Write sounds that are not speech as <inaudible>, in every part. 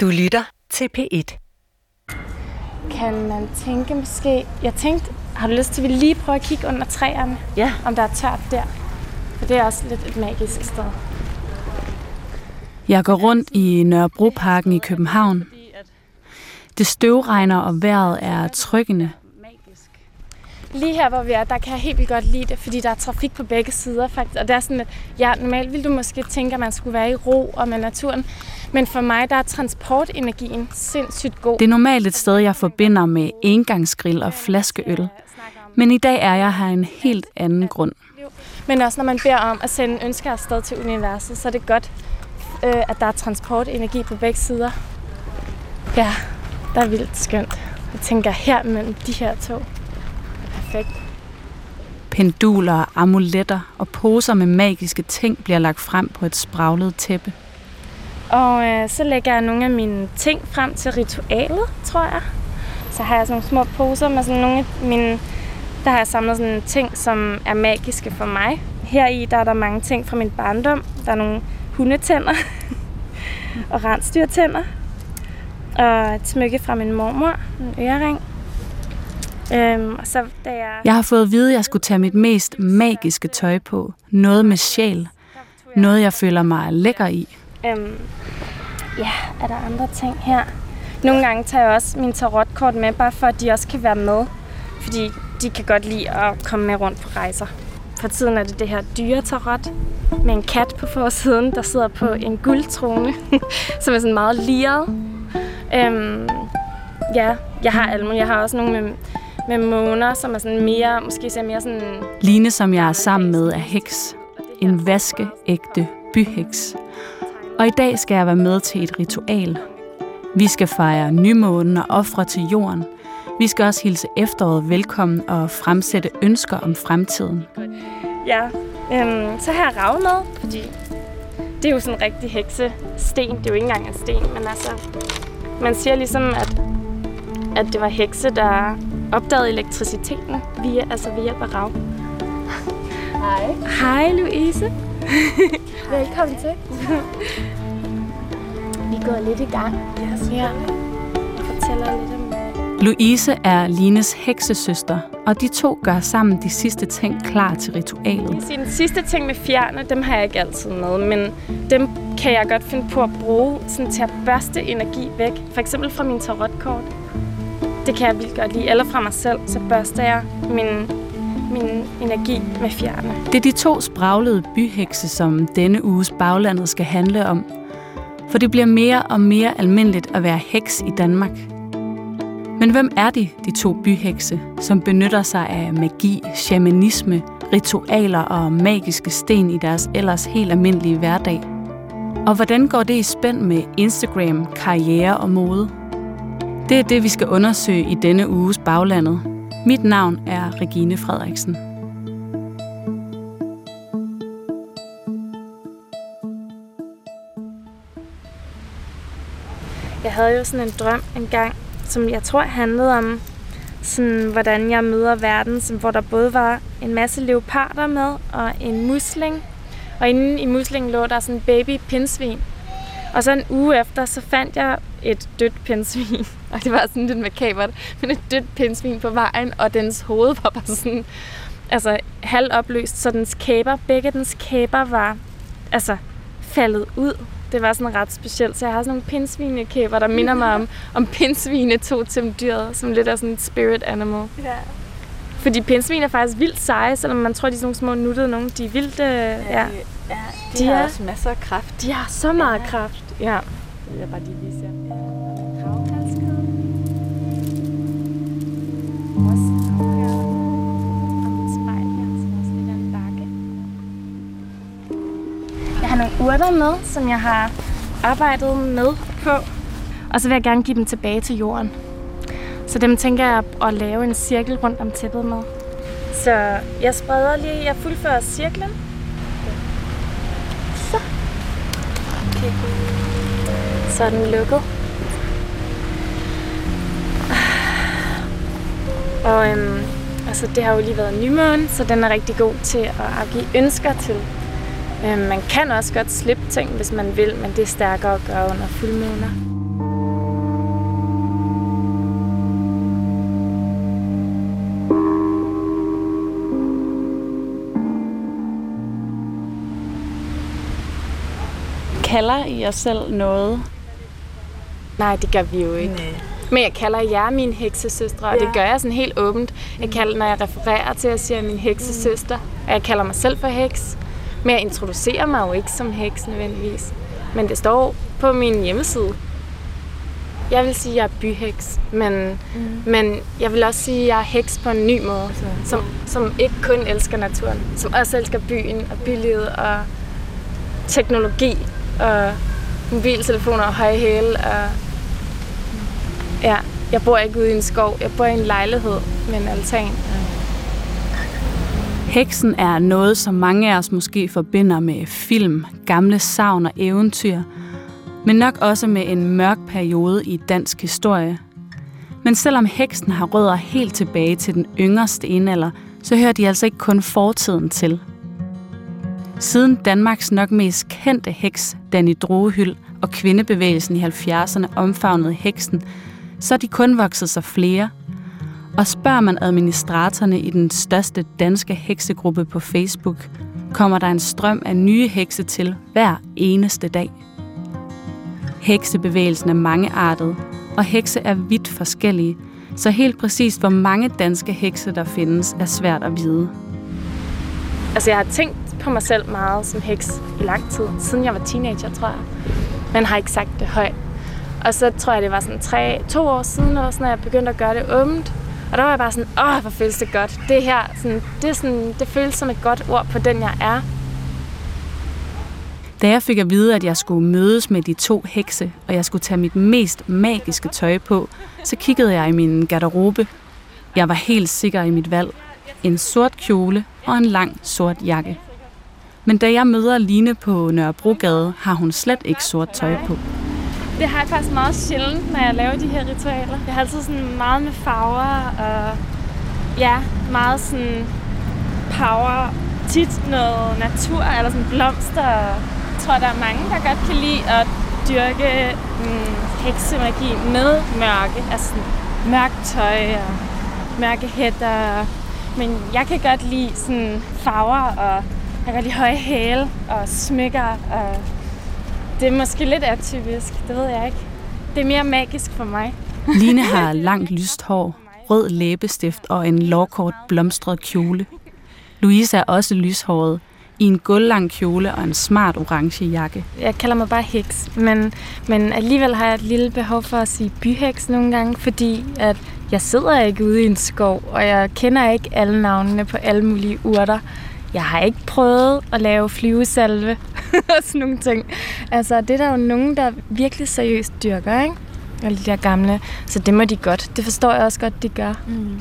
Du lytter til P1. Kan man tænke måske... Jeg tænkte, har du lyst til, at vi lige prøver at kigge under træerne? Ja. Om der er tørt der. For det er også lidt et magisk sted. Jeg går rundt i Nørrebroparken i København. Det støvregner, og vejret er trykkende. Lige her, hvor vi er, der kan jeg helt vildt godt lide det, fordi der er trafik på begge sider faktisk. Og det er sådan, at ja, normalt ville du måske tænke, at man skulle være i ro og med naturen. Men for mig, der er transportenergien sindssygt god. Det er normalt et sted, jeg forbinder med engangsgrill og flaskeøl. Men i dag er jeg her en helt anden grund. Men også når man beder om at sende ønsker afsted til universet, så er det godt, øh, at der er transportenergi på begge sider. Ja, der er vildt skønt. Jeg tænker her mellem de her to. Perfekt. Penduler, amuletter og poser med magiske ting bliver lagt frem på et spraglet tæppe. Og øh, så lægger jeg nogle af mine ting frem til ritualet, tror jeg. Så har jeg sådan nogle små poser med sådan nogle af mine... Der har jeg samlet sådan ting, som er magiske for mig. Her i der er der mange ting fra min barndom. Der er nogle hundetænder <laughs> og rensdyrtænder. Og et smykke fra min mormor, en ørering. Øhm, og så da jeg... Jeg har fået at vide, at jeg skulle tage mit mest magiske tøj på. Noget med sjæl. Noget, jeg føler mig lækker i. Øhm, ja, er der andre ting her? Nogle gange tager jeg også min tarotkort med, bare for at de også kan være med. Fordi de kan godt lide at komme med rundt på rejser. For tiden er det det her dyre tarot med en kat på forsiden, der sidder på en guldtrone, <laughs> som er sådan meget liret. Øhm, ja, jeg har alle Jeg har også nogle med, med måner, som er sådan mere, måske ser mere sådan... Line, som jeg er sammen med, er heks. En vaskeægte byheks. Og i dag skal jeg være med til et ritual. Vi skal fejre nymånen og ofre til jorden. Vi skal også hilse efteråret velkommen og fremsætte ønsker om fremtiden. Ja, øhm, så har jeg rav med, fordi det er jo sådan en rigtig heksesten. Det er jo ikke engang en sten, men altså... Man siger ligesom, at, at det var hekse, der opdagede elektriciteten via, altså ved hjælp af rav. Hej. Hej Louise. <laughs> Velkommen til. Vi går lidt i gang. Yes. Ja. Jeg fortæller lidt om Louise er Lines heksesøster, og de to gør sammen de sidste ting klar til ritualet. Jeg sige, den sidste ting med fjerne, dem har jeg ikke altid med, men dem kan jeg godt finde på at bruge sådan til at børste energi væk. For eksempel fra min tarotkort. Det kan jeg vildt godt lide. Eller fra mig selv, så børster jeg min, min energi med fjerne. Det er de to spraglede byhekse, som denne uges baglandet skal handle om. For det bliver mere og mere almindeligt at være heks i Danmark. Men hvem er de, de to byhekse, som benytter sig af magi, shamanisme, ritualer og magiske sten i deres ellers helt almindelige hverdag? Og hvordan går det i spænd med Instagram, karriere og mode? Det er det, vi skal undersøge i denne uges baglandet. Mit navn er Regine Frederiksen. Jeg havde jo sådan en drøm engang, som jeg tror handlede om, sådan, hvordan jeg møder verden, som, hvor der både var en masse leoparder med og en musling. Og inde i muslingen lå der sådan en baby pindsvin. Og så en uge efter, så fandt jeg et dødt pindsvin. Og det var sådan lidt makabert, men et dødt pindsvin på vejen, og dens hoved var bare sådan, altså halvopløst, så dens kæber, begge dens kæber var altså faldet ud. Det var sådan ret specielt, så jeg har sådan nogle pindsvinekæber, der minder mig om, <laughs> om pindsvine to til dyret, som lidt er sådan et spirit animal. Ja. Fordi pindsvin er faktisk vildt seje, selvom man tror, de er sådan nogle små nuttede nogen. De er vildt, øh, ja. ja. De, De har er- også masser af kraft. De har så meget Ja. kraft. Ja. Det er bare de vise jer. Urter med, som jeg har arbejdet med på. Og så vil jeg gerne give dem tilbage til jorden. Så dem tænker jeg at lave en cirkel rundt om tæppet med. Så jeg spreder lige, jeg fuldfører cirklen. Så. Okay. Så er den lukket. Og øhm, altså, det har jo lige været nymåne, så den er rigtig god til at afgive ønsker til. Øhm, man kan også godt slippe ting, hvis man vil, men det er stærkere at gøre under fuldmåner. Kalder I jer selv noget? Nej, det gør vi jo ikke. Nej. Men jeg kalder jer min heksesøster, og ja. det gør jeg sådan helt åbent. Jeg mm. kalder, når jeg refererer til, at jeg siger min heksesøster, og jeg kalder mig selv for heks. Men jeg introducerer mig jo ikke som heks nødvendigvis. Men det står på min hjemmeside. Jeg vil sige, at jeg er byheks, men, mm. men jeg vil også sige, at jeg er heks på en ny måde, som, som ikke kun elsker naturen, som også elsker byen og bylivet og teknologi og mobiltelefoner og høje hæle. Og, ja, jeg bor ikke ude i en skov, jeg bor i en lejlighed med en altan. Heksen er noget, som mange af os måske forbinder med film, gamle savn og eventyr – men nok også med en mørk periode i dansk historie. Men selvom heksen har rødder helt tilbage til den yngre stenalder, så hører de altså ikke kun fortiden til. Siden Danmarks nok mest kendte heks, Danny Drogehyld, og kvindebevægelsen i 70'erne omfavnede heksen, så er de kun vokset sig flere. Og spørger man administratorerne i den største danske heksegruppe på Facebook, kommer der en strøm af nye hekse til hver eneste dag. Heksebevægelsen er mangeartet, og hekse er vidt forskellige, så helt præcist hvor mange danske hekse der findes, er svært at vide. Altså jeg har tænkt på mig selv meget som heks i lang tid, siden jeg var teenager, tror jeg. Men har ikke sagt det højt. Og så tror jeg, det var sådan tre, to år siden, eller sådan, at jeg begyndte at gøre det åbent. Og der var jeg bare sådan, åh, hvor føles det godt. Det her, sådan, det, er sådan, det føles som et godt ord på den, jeg er. Da jeg fik at vide, at jeg skulle mødes med de to hekse, og jeg skulle tage mit mest magiske tøj på, så kiggede jeg i min garderobe. Jeg var helt sikker i mit valg. En sort kjole og en lang sort jakke. Men da jeg møder Line på Nørrebrogade, har hun slet ikke sort tøj på. Det har jeg faktisk meget sjældent, når jeg laver de her ritualer. Jeg har altid sådan meget med farver og ja, meget sådan power. Tit noget natur eller sådan blomster tror, der er mange, der godt kan lide at dyrke mm, heksemagi med mørke. Altså mørkt tøj og mørke hætter. Men jeg kan godt lide sådan farver, og jeg kan godt lide høje hæle og smykker. Og det er måske lidt atypisk, det ved jeg ikke. Det er mere magisk for mig. Line har <laughs> langt lyst hår, rød læbestift og en lovkort blomstret kjole. Louise er også lyshåret, i en gulvlang kjole og en smart orange jakke. Jeg kalder mig bare heks, men, men alligevel har jeg et lille behov for at sige byheks nogle gange, fordi at jeg sidder ikke ude i en skov, og jeg kender ikke alle navnene på alle mulige urter. Jeg har ikke prøvet at lave flyvesalve <laughs> og sådan nogle ting. Altså, det er der jo nogen, der virkelig seriøst dyrker, ikke? Alle de der gamle. Så det må de godt. Det forstår jeg også godt, de gør. Mm.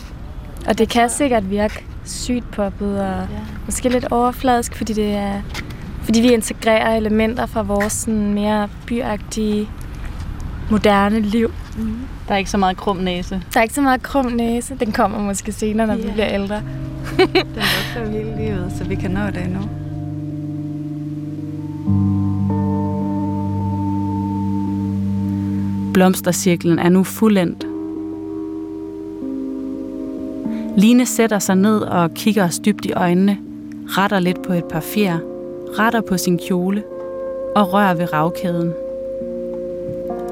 Og det kan sikkert virke sygt poppet og ja. måske lidt overfladisk, fordi det er fordi vi integrerer elementer fra vores sådan, mere byagtige, moderne liv. Mm. Der er ikke så meget krum næse. Der er ikke så meget krum næse. Den kommer måske senere, når yeah. vi bliver ældre. Den vokser jo hele livet, så vi kan nå det endnu. Blomstercirklen er nu fuldendt, Line sætter sig ned og kigger os dybt i øjnene, retter lidt på et par fjer, retter på sin kjole og rører ved ravkæden.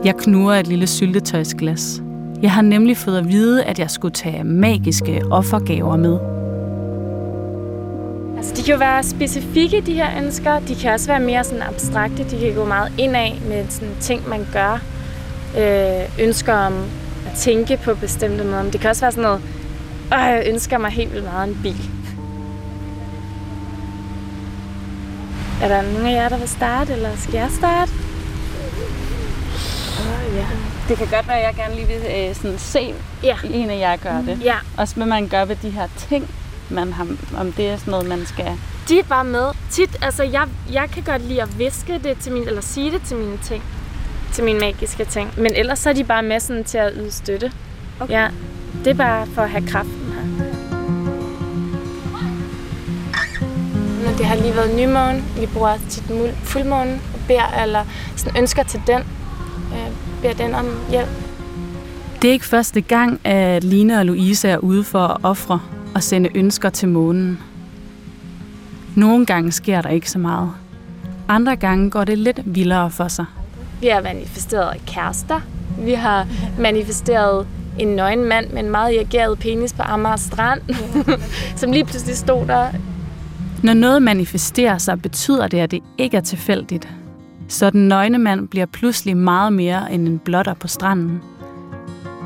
Jeg knurrer et lille syltetøjsglas. Jeg har nemlig fået at vide, at jeg skulle tage magiske offergaver med. Kan jo være specifikke, de her ønsker. De kan også være mere sådan abstrakte. De kan gå meget indad med sådan ting, man gør. Øh, ønsker om at tænke på bestemte måder. Men det kan også være sådan noget og jeg ønsker mig helt vildt meget en bil. Er der nogen af jer, der vil starte, eller skal jeg starte? Oh, ja. Det kan godt være, at jeg gerne lige vil øh, sådan se ja. en af jer gøre det. Ja. Også hvad man gør ved de her ting, man har, om det er sådan noget, man skal... De er bare med. Tit, altså jeg, jeg kan godt lide at viske det til min, eller sige det til mine ting. Til mine magiske ting. Men ellers så er de bare med sådan til at yde støtte. Okay. Ja. Det er bare for at have kraften her. Når det har lige været nymåne, vi bruger tit fuldmåne og beder, eller sådan ønsker til den, øh, beder den om hjælp. Det er ikke første gang, at Line og Louise er ude for at ofre og sende ønsker til månen. Nogle gange sker der ikke så meget. Andre gange går det lidt vildere for sig. Vi har manifesteret kærester. Vi har manifesteret en nøgen mand med en meget irrigeret penis på Amager Strand, <laughs> som lige pludselig stod der. Når noget manifesterer sig, betyder det, at det ikke er tilfældigt. Så den nøgne mand bliver pludselig meget mere end en blotter på stranden.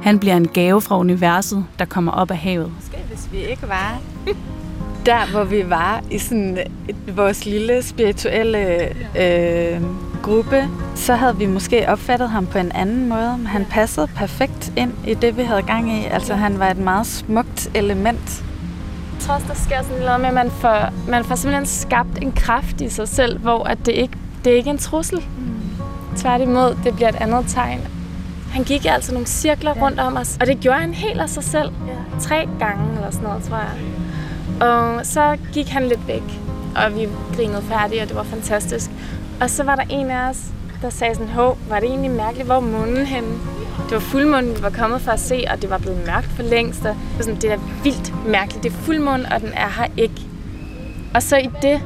Han bliver en gave fra universet, der kommer op af havet. Hvis vi ikke var der, hvor vi var i sådan et, vores lille spirituelle øh, gruppe, så havde vi måske opfattet ham på en anden måde. Men han passede perfekt ind i det, vi havde gang i. Altså han var et meget smukt element. Jeg tror også, der sker sådan noget med, at man får, man får simpelthen skabt en kraft i sig selv, hvor at det ikke det er ikke en trussel. Mm. Tværtimod, det bliver et andet tegn. Han gik altså nogle cirkler ja. rundt om os, og det gjorde han helt af sig selv. Ja. Tre gange eller sådan noget, tror jeg. Og så gik han lidt væk, og vi grinede færdigt, og det var fantastisk. Og så var der en af os, der sagde sådan, hov, var det egentlig mærkeligt, hvor månen henne? Det var fuldmånen, vi var kommet for at se, og det var blevet mørkt for længst. Og det, var sådan, det er vildt mærkeligt. Det er fuldmånen, og den er her ikke. Og så i det,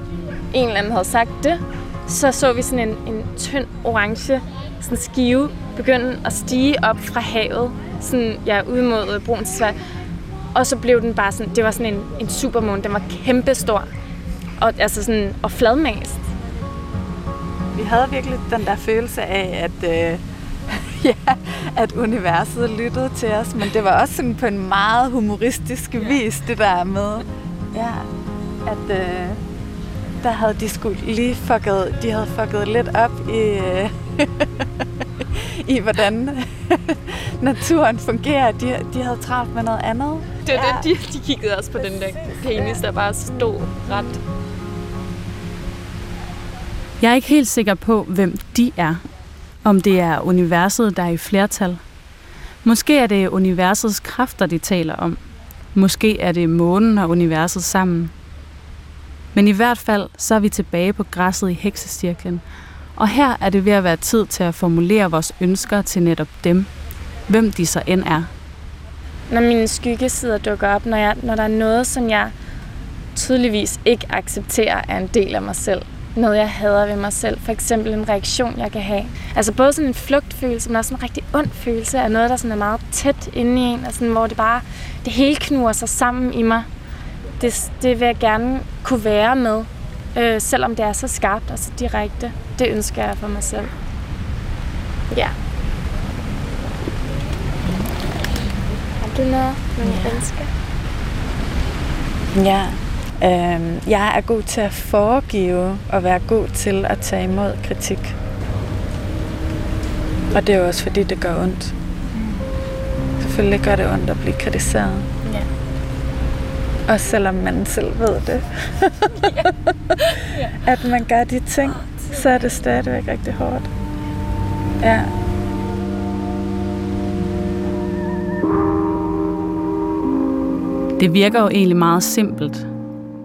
en eller anden havde sagt det, så så vi sådan en, en tynd orange sådan skive begynde at stige op fra havet, sådan, ja, ud mod broen til Sverige. Og så blev den bare sådan, det var sådan en, en supermåne, den var kæmpestor. Og, altså sådan, og fladmast. Vi havde virkelig den der følelse af, at, øh, <laughs> ja, at universet lyttede til os, men det var også sådan på en meget humoristisk vis, det der med, ja, at, øh, der havde de skulle lige fucket, de havde fucket lidt op i, <laughs> i hvordan <laughs> naturen fungerer. De, de havde travlt med noget andet. Det var ja. det, de, de kiggede også på den der penis, der bare stod ret. Jeg er ikke helt sikker på, hvem de er. Om det er universet, der er i flertal. Måske er det universets kræfter, de taler om. Måske er det månen og universet sammen. Men i hvert fald, så er vi tilbage på græsset i heksecirklen. Og her er det ved at være tid til at formulere vores ønsker til netop dem. Hvem de så end er. Når mine skyggesider dukker op, når, jeg, når der er noget, som jeg tydeligvis ikke accepterer er en del af mig selv. Noget, jeg hader ved mig selv. For eksempel en reaktion, jeg kan have. Altså både sådan en flugtfølelse, men også en rigtig ond følelse af noget, der sådan er meget tæt inde i en. og sådan, hvor det bare, det hele knurrer sig sammen i mig det, det vil jeg gerne kunne være med, øh, selvom det er så skarpt og så direkte. Det ønsker jeg for mig selv. Ja. Har du noget, du ja. ønsker? Ja. Øhm, jeg er god til at foregive og være god til at tage imod kritik. Og det er jo også fordi, det gør ondt. Mm. Selvfølgelig gør det ondt at blive kritiseret. Og selvom man selv ved det. <laughs> At man gør de ting, så er det stadigvæk rigtig hårdt. Ja. Det virker jo egentlig meget simpelt.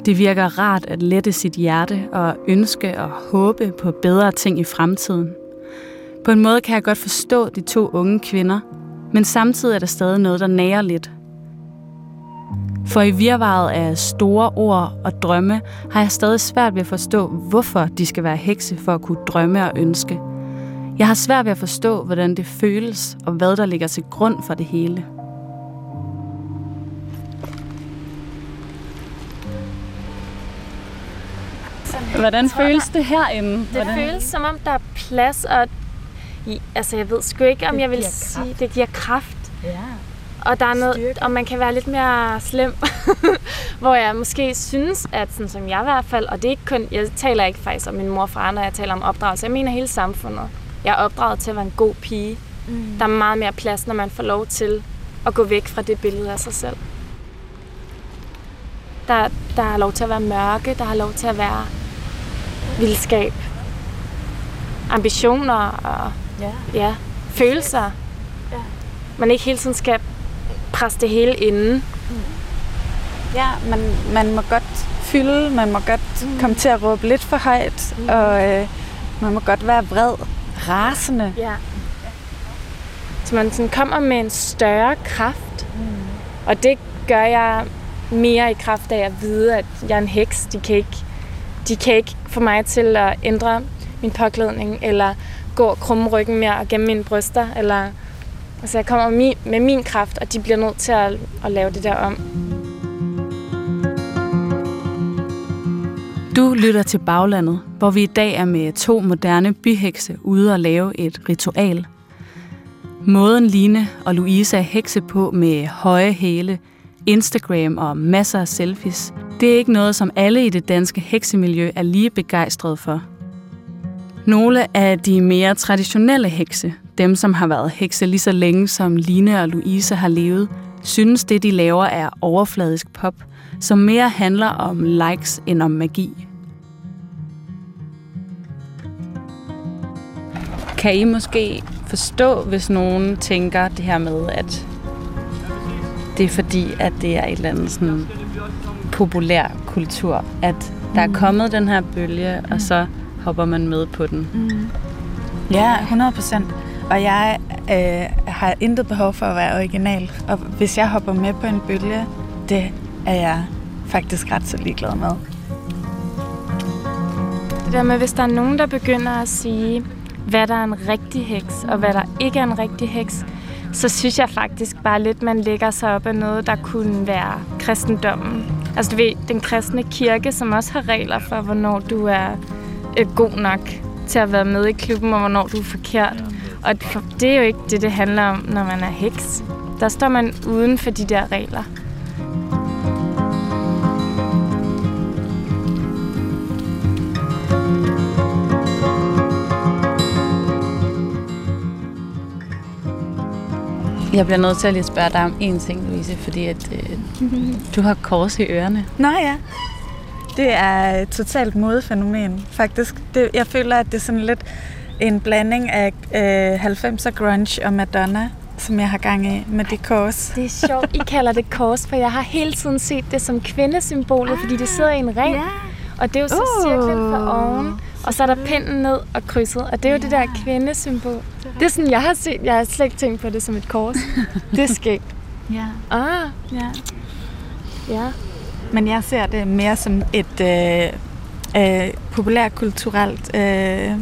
Det virker rart at lette sit hjerte og ønske og håbe på bedre ting i fremtiden. På en måde kan jeg godt forstå de to unge kvinder, men samtidig er der stadig noget, der nærer lidt – for i virvaret af store ord og drømme har jeg stadig svært ved at forstå, hvorfor de skal være hekse for at kunne drømme og ønske. Jeg har svært ved at forstå, hvordan det føles, og hvad der ligger til grund for det hele. Hvordan føles det herinde? Det Hvordan? føles som om, der er plads, og altså, jeg ved sgu ikke, om det jeg vil sige, det giver kraft. Ja. Og der er noget, og man kan være lidt mere slem, <laughs> hvor jeg måske synes, at sådan som jeg i hvert fald, og det er ikke kun, jeg taler ikke faktisk om min mor og far, når jeg taler om opdragelse, jeg mener hele samfundet. Jeg er opdraget til at være en god pige. Mm. Der er meget mere plads, når man får lov til at gå væk fra det billede af sig selv. Der, der er lov til at være mørke, der har lov til at være vildskab, ambitioner og ja. Ja, følelser. Ja. Man ikke hele tiden skal presse det hele inden. Ja, man, man må godt fylde, man må godt mm. komme til at råbe lidt for højt, mm. og øh, man må godt være vred, rasende. Ja. Så man sådan kommer med en større kraft, mm. og det gør jeg mere i kraft af at vide, at jeg er en heks. De kan ikke, de kan ikke få mig til at ændre min påklædning, eller gå og krumme ryggen mere og gemme mine bryster, eller altså jeg kommer med min, kraft, og de bliver nødt til at, at lave det der om. Du lytter til Baglandet, hvor vi i dag er med to moderne byhekse ude og lave et ritual. Måden Line og Louise er hekse på med høje hæle, Instagram og masser af selfies, det er ikke noget, som alle i det danske heksemiljø er lige begejstret for. Nogle af de mere traditionelle hekse, dem som har været hekse lige så længe som Line og Louise har levet, synes det de laver er overfladisk pop, som mere handler om likes end om magi. Kan I måske forstå, hvis nogen tænker det her med, at det er fordi, at det er et eller andet sådan populær kultur, at der er mm. kommet den her bølge, og så hopper man med på den. Mm. Ja, 100 procent. Og jeg øh, har intet behov for at være original. Og hvis jeg hopper med på en bølge, det er jeg faktisk ret så ligeglad med. Det der med, hvis der er nogen, der begynder at sige, hvad der er en rigtig heks, og hvad der ikke er en rigtig heks, så synes jeg faktisk bare lidt, man lægger sig op af noget, der kunne være kristendommen. Altså du ved, den kristne kirke, som også har regler for, hvornår du er øh, god nok til at være med i klubben, og hvornår du er forkert. Og det er jo ikke det, det handler om, når man er heks. Der står man uden for de der regler. Jeg bliver nødt til at lige spørge dig om en ting, Louise, fordi at, øh, <laughs> du har kors i ørerne. Nå ja. Det er et totalt modefænomen, faktisk. Det, jeg føler, at det er sådan lidt en blanding af øh, 90'er grunge og Madonna, som jeg har gang i med det kors. Det er sjovt, I kalder det kors, for jeg har hele tiden set det som kvindesymbolet, ah, fordi det sidder i en ring. Yeah. Og det er jo så uh. cirklen for oven. Og så er der pinden ned og krydset, og det er jo ja. det der kvindesymbol. Det er sådan, jeg har set, jeg har slet ikke tænkt på det som et kors. <laughs> det er skægt. Ja. Ah. Ja. Ja. Men jeg ser det mere som et øh, øh, populærkulturelt øh,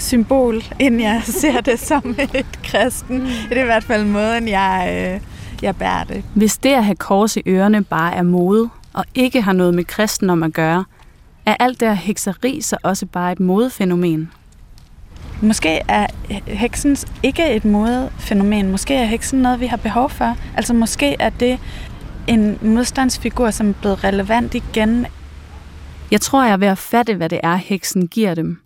symbol, end jeg ser det <laughs> som et kristen. Mm. Det er i hvert fald måden, jeg, øh, jeg bærer det. Hvis det at have kors i ørerne bare er mode, og ikke har noget med kristen om at gøre, er alt det hekseri så også bare et modefænomen? Måske er heksens ikke et modefænomen. Måske er heksen noget, vi har behov for. Altså måske er det en modstandsfigur, som er blevet relevant igen. Jeg tror, jeg er ved at fatte, hvad det er, heksen giver dem.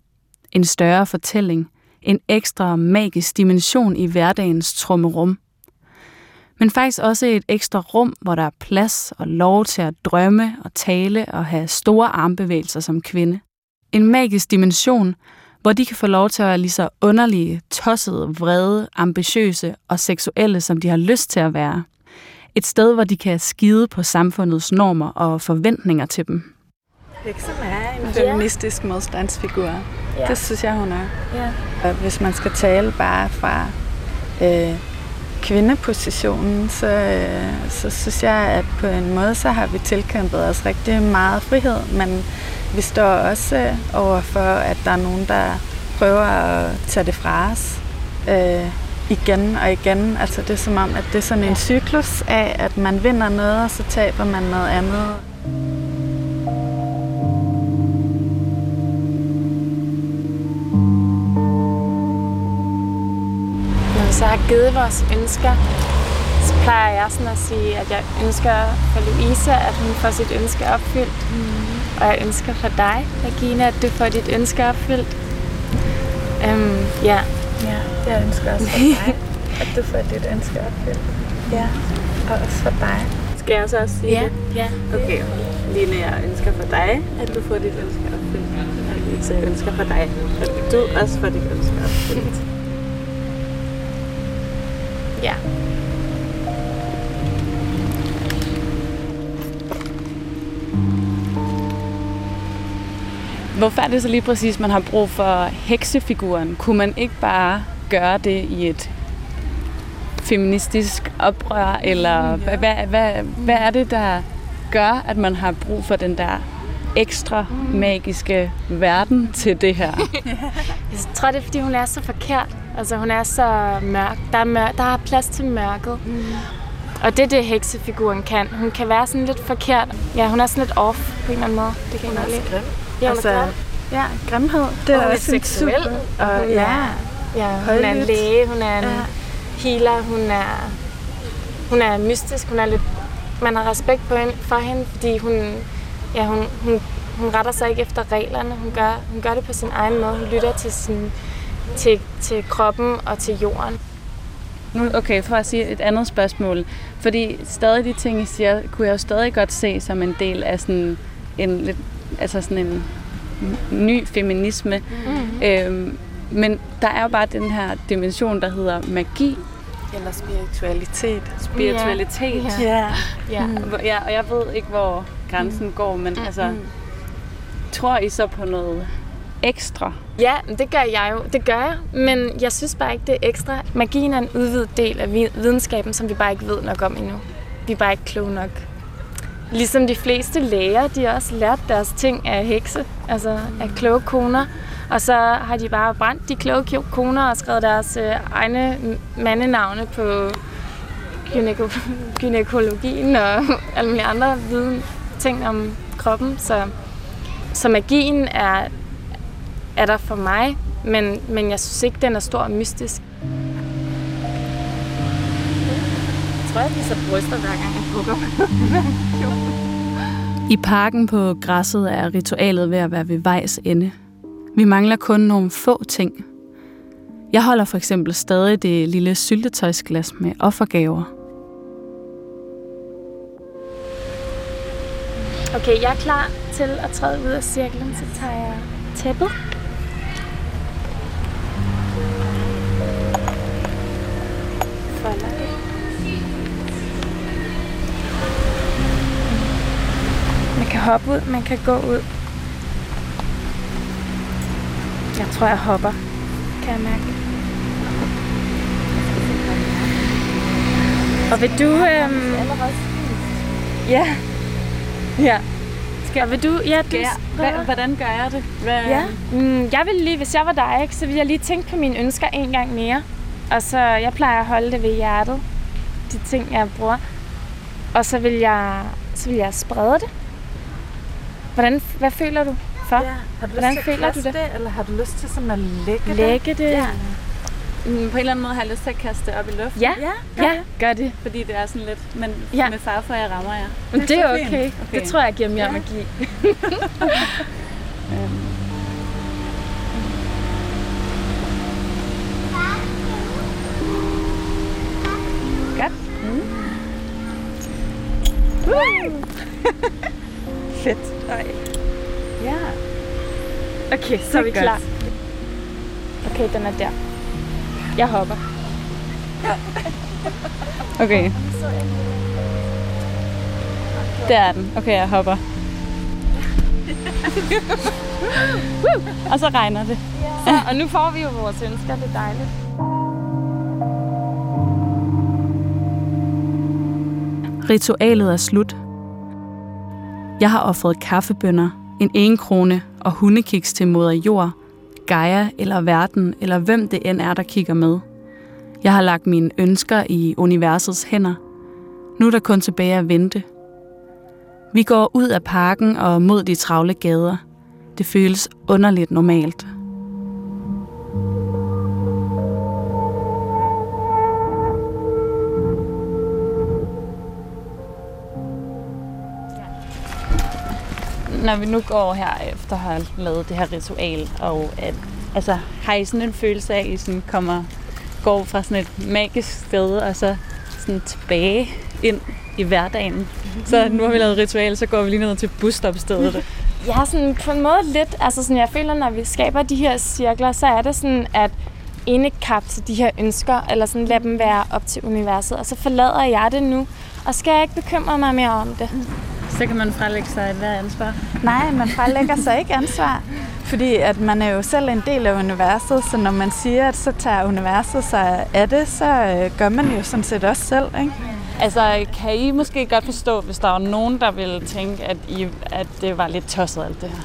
En større fortælling. En ekstra magisk dimension i hverdagens trummerum men faktisk også et ekstra rum, hvor der er plads og lov til at drømme og tale og have store armbevægelser som kvinde. En magisk dimension, hvor de kan få lov til at være lige så underlige, tossede, vrede, ambitiøse og seksuelle, som de har lyst til at være. Et sted, hvor de kan skide på samfundets normer og forventninger til dem. Heksen er en feministisk modstandsfigur. Yeah. Det synes jeg, hun er. Yeah. Hvis man skal tale bare fra øh, kvindepositionen, så, øh, så synes jeg, at på en måde, så har vi tilkæmpet os rigtig meget frihed, men vi står også øh, over for, at der er nogen, der prøver at tage det fra os øh, igen og igen. Altså det er som om, at det er sådan en cyklus af, at man vinder noget, og så taber man noget andet. Så har givet vores ønsker, så plejer jeg sådan at sige, at jeg ønsker for Louise, at hun får sit ønske opfyldt. Mm. Og jeg ønsker for dig, Regina, at du får dit ønske opfyldt. Um, ja. Ja, jeg ønsker også for dig, <laughs> at du får dit ønske opfyldt. Ja, og også for dig. Skal jeg så også sige ja. det? Ja. Okay, Line, jeg ønsker for dig, at du får dit ønske opfyldt. Og Lisa, jeg ønsker for dig, at du også får dit ønske opfyldt. Ja. Hvorfor er det så lige præcis, man har brug for heksefiguren? Kunne man ikke bare gøre det i et feministisk oprør, eller ja. hvad, hvad, hvad er det, der gør, at man har brug for den der ekstra magiske verden til det her? <laughs> Jeg tror, det er, fordi hun er så forkert. Altså, hun er så mørk. Der er, mørk. der er plads til mørket. Mm. Og det er det, heksefiguren kan. Hun kan være sådan lidt forkert. Ja, hun er sådan lidt off på en eller anden måde. Det kan Hun er jeg godt lide. Ja, Altså, er. Ja, grimhed. Det er Hun er også en seksuel. super. Og ja, er- Ja, hun er en læge, hun er en ja. healer, hun er, hun er mystisk, hun er lidt, man har respekt på hende, for hende, fordi hun, ja, hun, hun, hun retter sig ikke efter reglerne, hun gør, hun gør det på sin egen måde, hun lytter til, sin, til, til kroppen og til jorden. Nu, okay, for at sige et andet spørgsmål. Fordi stadig de ting, I siger, kunne jeg jo stadig godt se som en del af sådan en, lidt, altså sådan en ny feminisme. Mm-hmm. Øhm, men der er jo bare den her dimension, der hedder magi. eller spiritualitet. Spiritualitet. Ja. Ja. Ja. Mm. Ja, og jeg ved ikke, hvor grænsen går, men altså, tror I så på noget ekstra? Ja, det gør jeg jo. Det gør jeg. Men jeg synes bare ikke, det er ekstra. Magien er en udvidet del af vi- videnskaben, som vi bare ikke ved nok om endnu. Vi er bare ikke kloge nok. Ligesom de fleste læger, de har også lært deres ting af hekse, altså af kloge koner. Og så har de bare brændt de kloge koner og skrevet deres øh, egne mandenavne på gynæko- <laughs> gynækologien og alle mulige andre viden ting om kroppen. Så, så magien er, er der for mig, men, men jeg synes ikke, den er stor og mystisk. Jeg tror, jeg viser bryster, hver gang jeg hugger I parken på græsset er ritualet ved at være ved vejs ende. Vi mangler kun nogle få ting. Jeg holder for eksempel stadig det lille syltetøjsglas med offergaver. Okay, jeg er klar til at træde ud af cirklen, så tager jeg tæppet. Hoppe ud, man kan gå ud. Jeg tror, jeg hopper. Kan jeg mærke. Og vil du... Øhm... Ja. Ja. Skal, og vil du... Ja, du spreder. hvordan gør jeg det? Hvad, Ja. Mm, jeg vil lige, hvis jeg var dig, ikke, så ville jeg lige tænke på mine ønsker en gang mere. Og så, jeg plejer at holde det ved hjertet. De ting, jeg bruger. Og så vil jeg, så vil jeg sprede det. Hvordan, hvad føler du for? Ja. Har du Hvordan lyst til at føler du kaste det? Eller har du lyst til sådan at lægge det? Lægge det? Ja. Mm, på en eller anden måde har jeg lyst til at kaste det op i luften. Ja, Ja, ja, gør det. Fordi det er sådan lidt, men Ja. med far for, at jeg rammer jer. Men det er så okay. okay. Det tror jeg giver mere Ja. magi. <laughs> Godt. <laughs> Fedt. Ej. Ja. Okay, så er vi er klar. Okay, den er der. Jeg hopper. Okay. Der er den. Okay, jeg hopper. Woo! <laughs> Og så regner det. Så, og nu får vi jo vores ønsker. Det er dejligt. Ritualet er slut. Jeg har offret kaffebønder, en enkrone og hundekiks til moder jord, Gaia eller verden, eller hvem det end er, der kigger med. Jeg har lagt mine ønsker i universets hænder. Nu er der kun tilbage at vente. Vi går ud af parken og mod de travle gader. Det føles underligt normalt. Når vi nu går her efter at have lavet det her ritual, og at, altså, har I sådan en følelse af, at I sådan kommer, går fra sådan et magisk sted, og så sådan tilbage ind i hverdagen? Så nu har vi lavet ritual, så går vi lige ned til busstopstedet. <laughs> Jeg sådan på en måde lidt, altså sådan, jeg føler, når vi skaber de her cirkler, så er det sådan, at indekapsle de her ønsker, eller sådan lade dem være op til universet, og så forlader jeg det nu, og skal jeg ikke bekymre mig mere om det. Så kan man frelægge sig et hver ansvar. Nej, man frelægger sig ikke ansvar. Fordi at man er jo selv en del af universet, så når man siger, at så tager universet sig af det, så øh, gør man jo sådan set også selv. Ikke? Altså, kan I måske godt forstå, hvis der var nogen, der ville tænke, at, I, at det var lidt tosset alt det her?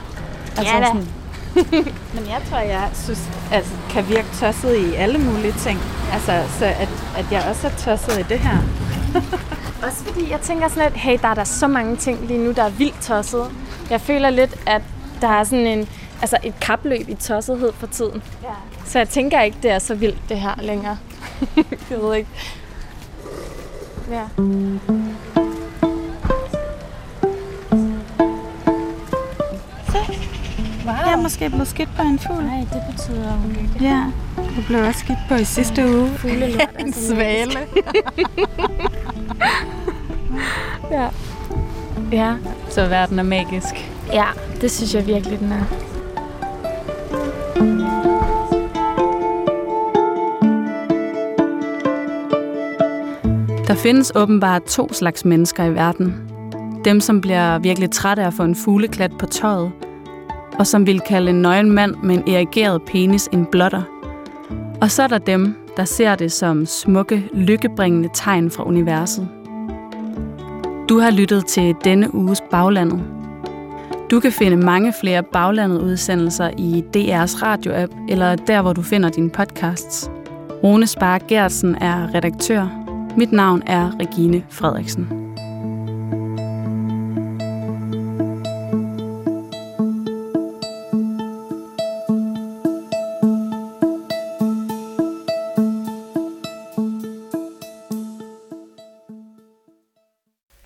Altså, Ja da. sådan, <laughs> Men jeg tror, jeg synes, altså, kan virke tosset i alle mulige ting. Altså, så at, at jeg også er tosset i det her. <laughs> Også fordi jeg tænker sådan lidt, hey, der er der så mange ting lige nu, der er vildt tosset. Jeg føler lidt, at der er sådan en, altså et kapløb i tossethed for tiden. Ja. Så jeg tænker ikke, det er så vildt det her længere. <laughs> jeg ved ikke. Ja. Wow. Jeg er måske blevet skidt på en fugl. Nej, det betyder ulykke. Ja, jeg blev også skidt på i sidste uge. Fuglelort er <laughs> En svale. <laughs> Ja. Ja. så verden er magisk. ja, det synes jeg virkelig, den er. Der findes åbenbart to slags mennesker i verden. Dem, som bliver virkelig trætte af at få en fugleklat på tøjet, og som vil kalde en nøgen mand med en erigeret penis en blotter. Og så er der dem, der ser det som smukke, lykkebringende tegn fra universet. Du har lyttet til denne uges Baglandet. Du kan finde mange flere Baglandet-udsendelser i DR's radio-app, eller der, hvor du finder dine podcasts. Rune Spar Gertsen er redaktør. Mit navn er Regine Frederiksen.